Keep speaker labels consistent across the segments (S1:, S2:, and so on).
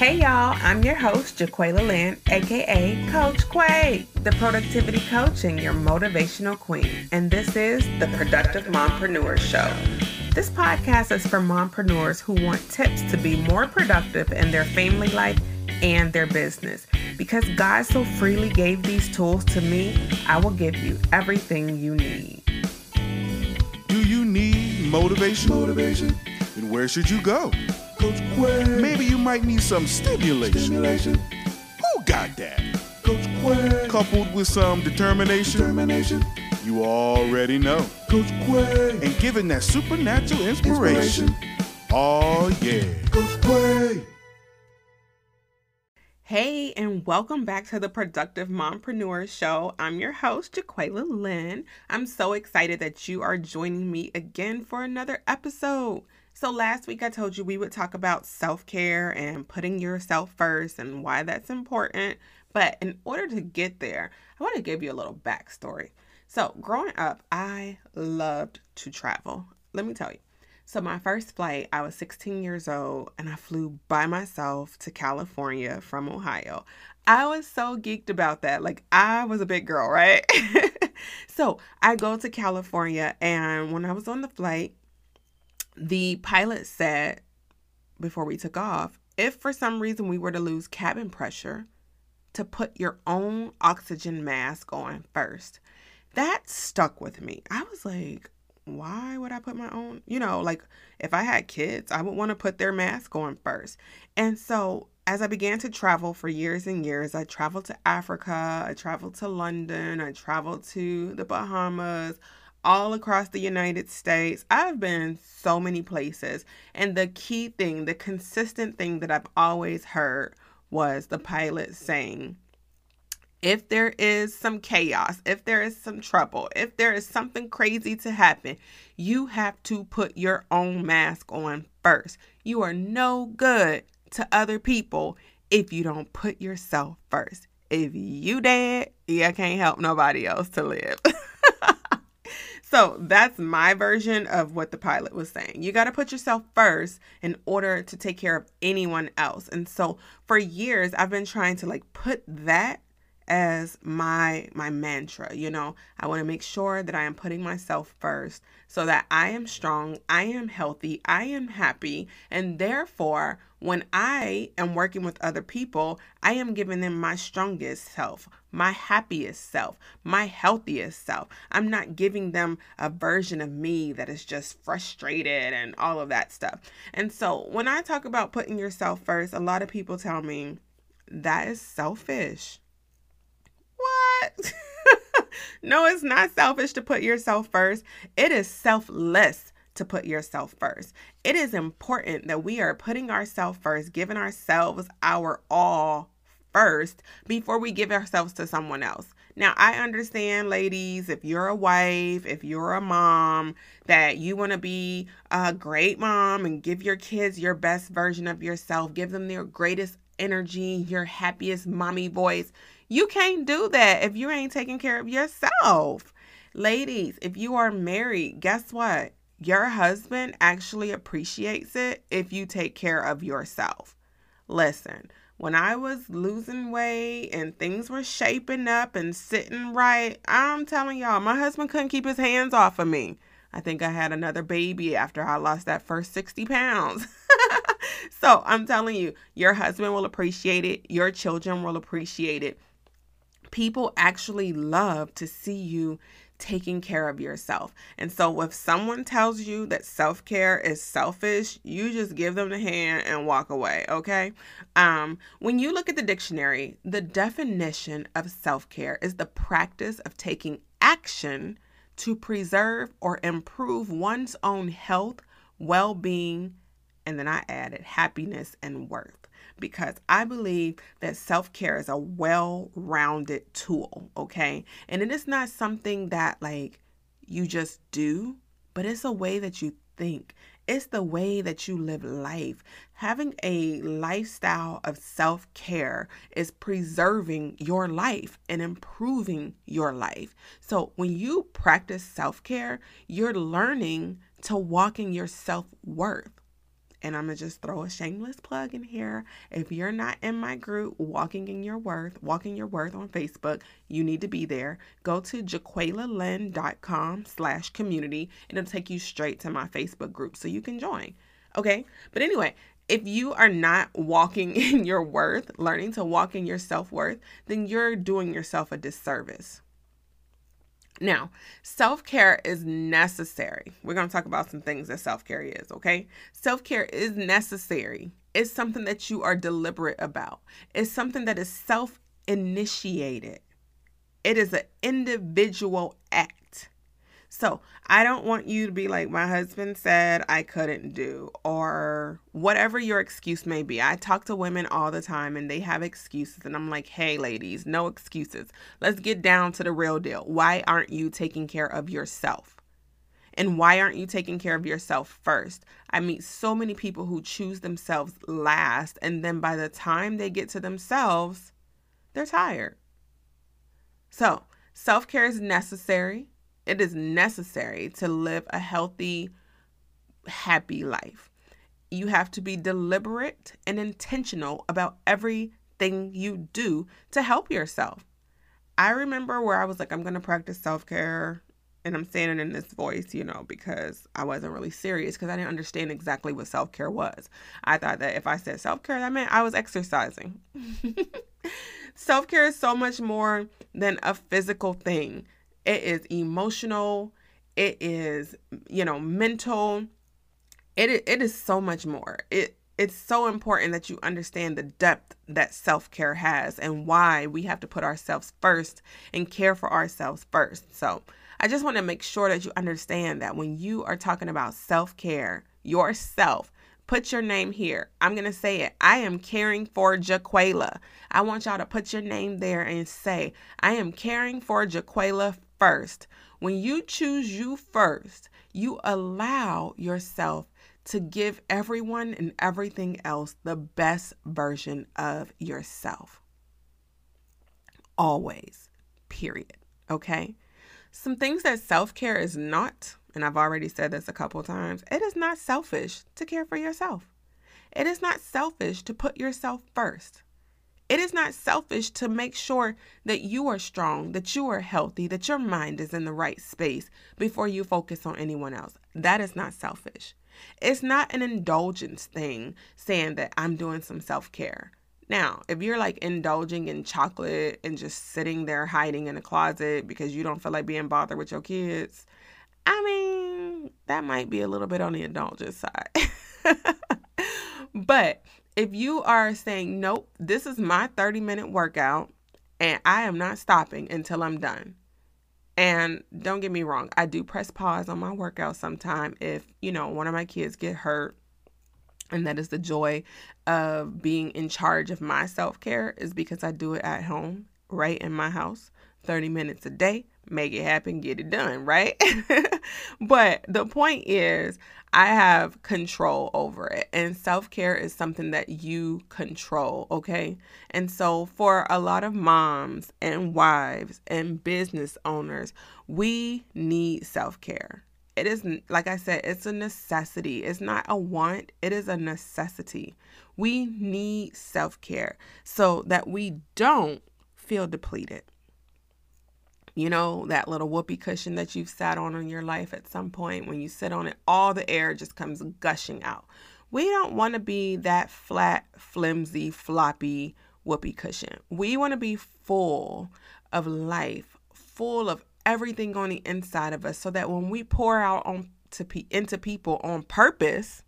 S1: Hey y'all, I'm your host, Jaqualia Lynn, aka Coach Quay, the productivity coach and your motivational queen. And this is the Productive Mompreneur Show. This podcast is for mompreneurs who want tips to be more productive in their family life and their business. Because God so freely gave these tools to me, I will give you everything you need.
S2: Do you need motivation?
S3: Motivation.
S2: Then where should you go?
S3: Coach Quay.
S2: Maybe you might need some stimulation.
S3: Stimulation.
S2: Who got that?
S3: Coach Quay.
S2: Coupled with some determination,
S3: Determination.
S2: you already know.
S3: Coach Quay.
S2: And given that supernatural inspiration,
S3: Inspiration.
S2: oh yeah.
S3: Coach Quay.
S1: Hey, and welcome back to the Productive Mompreneur Show. I'm your host, Jaqualia Lynn. I'm so excited that you are joining me again for another episode. So, last week I told you we would talk about self care and putting yourself first and why that's important. But in order to get there, I want to give you a little backstory. So, growing up, I loved to travel. Let me tell you. So, my first flight, I was 16 years old and I flew by myself to California from Ohio. I was so geeked about that. Like, I was a big girl, right? so, I go to California, and when I was on the flight, the pilot said before we took off if for some reason we were to lose cabin pressure, to put your own oxygen mask on first. That stuck with me. I was like, why would I put my own? You know, like if I had kids, I would want to put their mask on first. And so as I began to travel for years and years, I traveled to Africa, I traveled to London, I traveled to the Bahamas, all across the United States. I've been so many places. And the key thing, the consistent thing that I've always heard was the pilot saying, if there is some chaos, if there is some trouble, if there is something crazy to happen, you have to put your own mask on first. You are no good to other people if you don't put yourself first. If you dead, you can't help nobody else to live. so that's my version of what the pilot was saying. You got to put yourself first in order to take care of anyone else. And so for years, I've been trying to like put that as my my mantra you know? I want to make sure that i am putting myself first so that i am strong i am healthy i am happy and therefore when i am working with other people i am giving them my strongest self my happiest self my healthiest self. I'm not giving them a version of me that is just frustrated and all of that stuff. And so when i talk about putting yourself first a lot of people tell me that is selfish what? no, it's not selfish to put yourself first. It is selfless to put yourself first. It is important that we are putting ourselves first, giving ourselves our all first before we give ourselves to someone else. Now, I understand, ladies, if you're a wife, if you're a mom, that you want to be a great mom and give your kids your best version of yourself, give them their greatest energy, your happiest mommy voice. You can't do that if you ain't taking care of yourself. Ladies, if you are married, guess what? Your husband actually appreciates it if you take care of yourself. Listen, when I was losing weight and things were shaping up and sitting right, I'm telling y'all, my husband couldn't keep his hands off of me. I think I had another baby after I lost that first 60 pounds. so I'm telling you, your husband will appreciate it, your children will appreciate it people actually love to see you taking care of yourself. And so if someone tells you that self-care is selfish, you just give them the hand and walk away, okay? Um when you look at the dictionary, the definition of self-care is the practice of taking action to preserve or improve one's own health, well-being, and then I added happiness and worth because I believe that self care is a well rounded tool, okay? And it is not something that like you just do, but it's a way that you think. It's the way that you live life. Having a lifestyle of self care is preserving your life and improving your life. So, when you practice self care, you're learning to walk in your self worth And I'm going to just throw a shameless plug in here. If you're not in my group, Walking in Your Worth, Walking Your Worth on Facebook, you need to be there. Go to jaqualialynn.com slash community and it'll take you straight to my Facebook group so you can join. Okay? But anyway, if you are not walking in your worth, learning to walk in your self worth, then you're doing yourself a disservice. Now, self care is necessary. We're going to talk about some things that self care is, okay? Self care is necessary. It's something that you are deliberate about, it's something that is self initiated. It is an individual act. So I don't want you to be like, my husband said I couldn't do, or whatever your excuse may be. I talk to women all the time and they have excuses. And I'm like, hey, ladies, no excuses. Let's get down to the real deal. Why aren't you taking care of yourself? And why aren't you taking care of yourself first? I meet so many people who choose themselves last, and then by the time they get to themselves, they're tired. So, self care is necessary. It is necessary to live a healthy, happy life. You have to be deliberate and intentional about everything you do to help yourself. I remember where I was like, I'm going to practice self care. And I'm saying it in this voice, you know, because I wasn't really serious because I didn't understand exactly what self care was. I thought that if I said self care, that meant I was exercising. self care is so much more than a physical thing it is emotional, it is, you know, mental. It it is so much more. It it's so important that you understand the depth that self-care has and why we have to put ourselves first and care for ourselves first. So, I just want to make sure that you understand that when you are talking about self-care, yourself, put your name here. I'm going to say it. I am caring for Jaqualia. I want y'all to put your name there and say, I am caring for Jaqualia first. When you choose you first, you allow yourself to give everyone and everything else the best version of yourself. Always, period. Okay? Some things that self care is not, and I've already said this a couple times, it is not selfish to care for yourself. It is not selfish to put yourself first. It is not selfish to make sure that you are strong, that you are healthy, that your mind is in the right space before you focus on anyone else. That is not selfish. It's not an indulgence thing saying that I'm doing some self care. Now, if you're like indulging in chocolate and just sitting there hiding in a closet because you don't feel like being bothered with your kids, I mean, that might be a little bit on the indulgence side. but if you are saying, nope, this is my 30 minute workout and I am not stopping until I'm done. And don't get me wrong, I do press pause on my workout sometime if, you know, one of my kids get hurt. And that is the joy of being in charge of my self care, is because I do it at home, right in my house, 30 minutes a day, make it happen, get it done, right? but the point is, I have control over it, and self care is something that you control, okay? And so, for a lot of moms and wives and business owners, we need self care. It is, like I said, it's a necessity. It's not a want, it is a necessity. We need self care so that we don't feel depleted you know, that little whoopee cushion that you've sat on in your life at some point, when you sit on it, all the air just comes gushing out. We don't want to be that flat, flimsy, floppy whoopee cushion. We want to be full of life, full of everything on the inside of us, so that when we pour out on to pe- into people on purpose,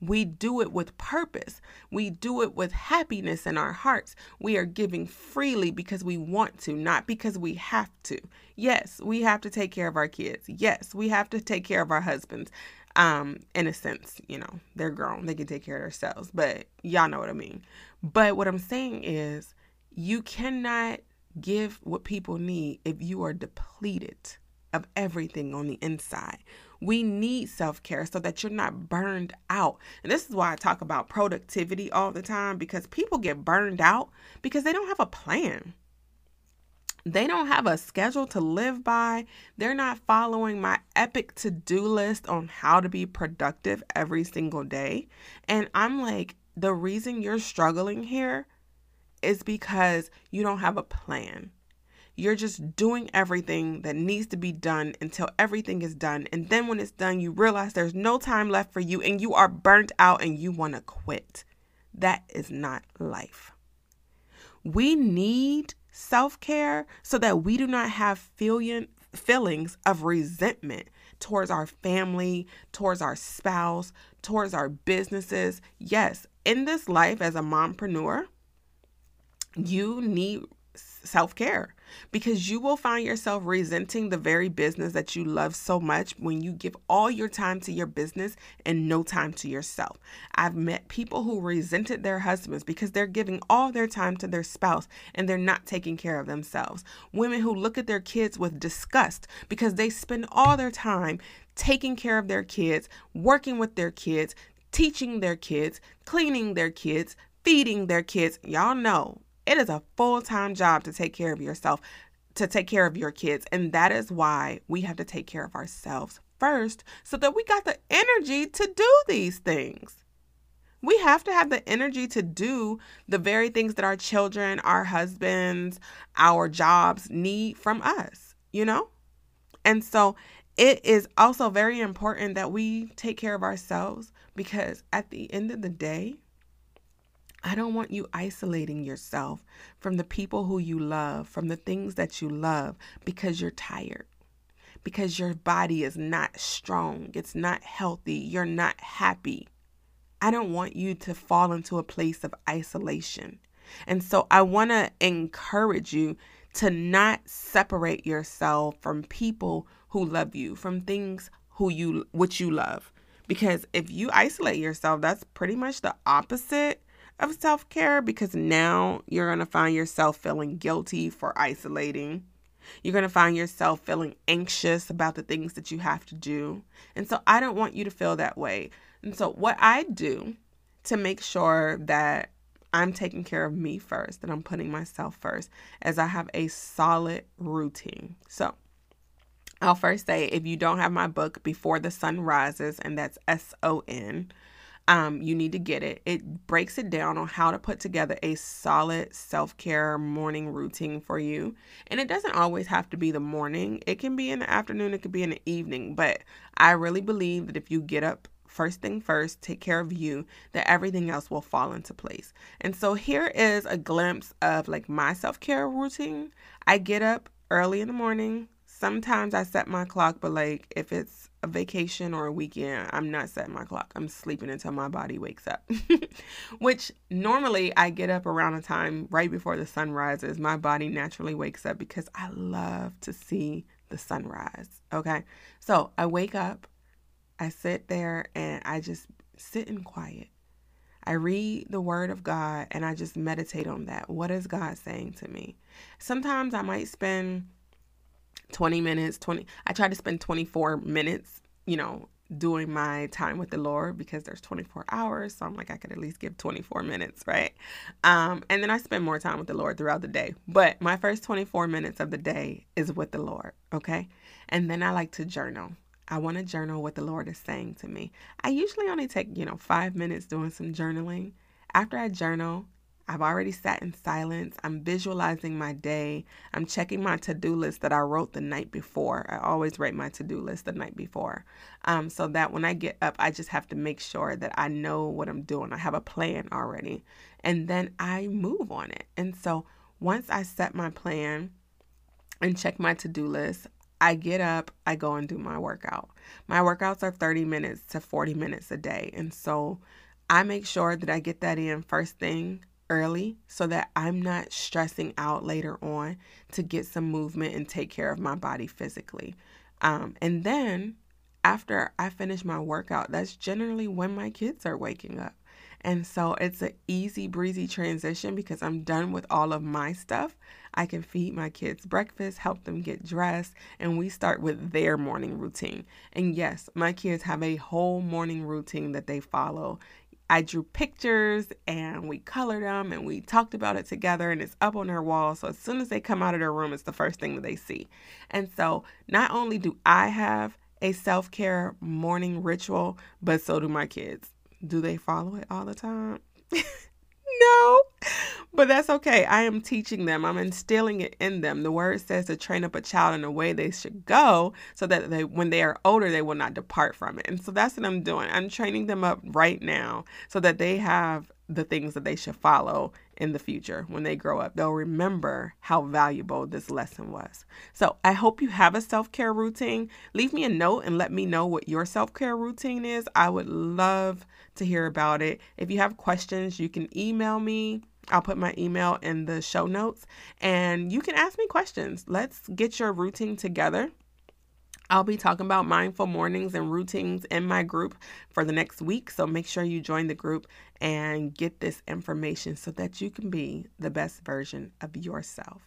S1: we do it with purpose. We do it with happiness in our hearts. We are giving freely because we want to, not because we have to. Yes, we have to take care of our kids. Yes, we have to take care of our husbands. Um, in a sense, you know, they're grown, they can take care of themselves, but y'all know what I mean. But what I'm saying is, you cannot give what people need if you are depleted of everything on the inside. We need self care so that you're not burned out. And this is why I talk about productivity all the time because people get burned out because they don't have a plan. they don't have a schedule to live by. They're not following my epic to do list on how to be productive every single day. And I'm like, the reason you're struggling here is because you don't have a plan. You're just doing everything that needs to be done until everything is done. And then when it's done, you realize there's no time left for you and you are burnt out and you want to quit. That is not life. We need self care so that we do not have feeling, feelings of resentment towards our family, towards our spouse, towards our businesses. Yes, in this life as a mompreneur, you need self care because you will find yourself resenting the very business that you love so much when you give all your time to your business and no time to yourself. I've met people who resented their husbands because they're giving all their time to their spouse and they're not taking care of themselves. Women who look at their kids with disgust because they spend all their time taking care of their kids, working with their kids, teaching their kids, cleaning their kids, feeding their kids. Y'all know it is a full time job to take care of yourself, to take care of your kids. And that is why we have to take care of ourselves first so that we got the energy to do these things. We have to have the energy to do the very things that our children, our husbands, our jobs need from us, you know? And so it is also very important that we take care of ourselves because at the end of the day, I don't want you isolating yourself from the people who you love, from the things that you love, because you're tired, because your body is not strong, it's not healthy, you're not happy. I don't want you to fall into a place of isolation. And so I want to encourage you to not separate yourself from people who love you, from things who you which you love. Because if you isolate yourself, that's pretty much the opposite of self care because now you're going to find yourself feeling guilty for isolating. You're going to find yourself feeling anxious about the things that you have to do. And so I don't want you to feel that way. And so, what I do to make sure that I'm taking care of me first, that I'm putting myself first, as I have a solid routine. So, I'll first say if you don't have my book, Before the Son Rises, and that's S O N, um, you need to get it. It breaks it down on how to put together a solid self care morning routine for you. And it doesn't always have to be the morning, it can be in the afternoon, it could be in the evening. But I really believe that if you get up first thing first, take care of you, that everything else will fall into place. And so here is a glimpse of like my self care routine. I get up early in the morning. Sometimes I set my clock, but like if it's a vacation or a weekend, I'm not setting my clock. I'm sleeping until my body wakes up. Which normally I get up around a time right before the sun rises. My body naturally wakes up because I love to see the sunrise. Okay. So I wake up, I sit there, and I just sit in quiet. I read the word of God and I just meditate on that. What is God saying to me? Sometimes I might spend 20 minutes, 20 I try to spend 24 minutes, you know, doing my time with the Lord because there's 24 hours, so I'm like I could at least give 24 minutes, right? Um and then I spend more time with the Lord throughout the day. But my first 24 minutes of the day is with the Lord, okay? And then I like to journal. I want to journal what the Lord is saying to me. I usually only take, you know, 5 minutes doing some journaling. After I journal, I've already sat in silence. I'm visualizing my day. I'm checking my to do list that I wrote the night before. I always write my to do list the night before. Um, so that when I get up, I just have to make sure that I know what I'm doing. I have a plan already. And then I move on it. And so once I set my plan and check my to do list, I get up, I go and do my workout. My workouts are 30 minutes to 40 minutes a day. And so I make sure that I get that in first thing early so that I'm not stressing out later on to get some movement and take care of my body physically. Um, and then after I finish my workout, that's generally when my kids are waking up. And so it's an easy breezy transition because I'm done with all of my stuff. I can feed my kids breakfast, help them get dressed, and we start with their morning routine. And yes, my kids have a whole morning routine that they follow I drew pictures and we colored them and we talked about it together and it's up on their wall. So as soon as they come out of their room, it's the first thing that they see. And so not only do I have a self care morning ritual, but so do my kids. Do they follow it all the time? no, but that's okay. I am teaching them, I'm instilling it in them. The word says to train up a child in the way they should go so that they, when they are older, they will not depart from it. And so that's what I'm doing. I'm training them up right now so that they have the things that they should follow in the future when they grow up. They'll remember how valuable this lesson was. So I hope you have a self care routine. Leave me a note and let me know what your self care routine is. I would love to hear about it. If you have questions, you can email me. I'll put my email in the show notes and you can ask me questions. Let's get your routine together. I'll be talking about mindful mornings and routines in my group for the next week. So make sure you join the group and get this information so that you can be the best version of yourself.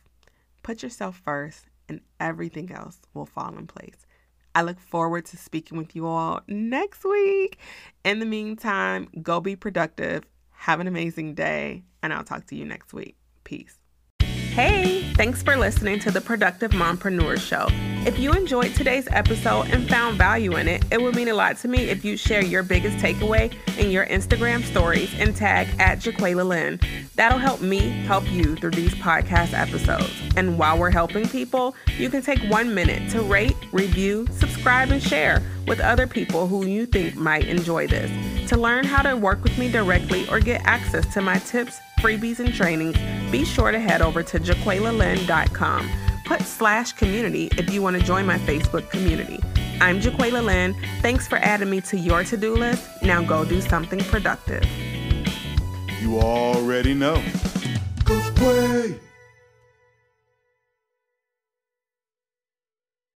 S1: Put yourself first, and everything else will fall in place. I look forward to speaking with you all next week. In the meantime, go be productive. Have an amazing day, and I'll talk to you next week. Peace. Hey, thanks for listening to the Productive Mompreneur Show. If you enjoyed today's episode and found value in it, it would mean a lot to me if you share your biggest takeaway in your Instagram stories and tag at Jaqualia Lynn. That'll help me help you through these podcast episodes. And while we're helping people, you can take one minute to rate, review, subscribe, and share with other people who you think might enjoy this. To learn how to work with me directly or get access to my tips, freebies, and trainings, be sure to head over to jaqualialynn.com. Put slash community if you want to join my Facebook community. I'm Jaqualia Lynn. Thanks for adding me to your to do list. Now go do something productive.
S2: You already know.
S3: Coach Quay.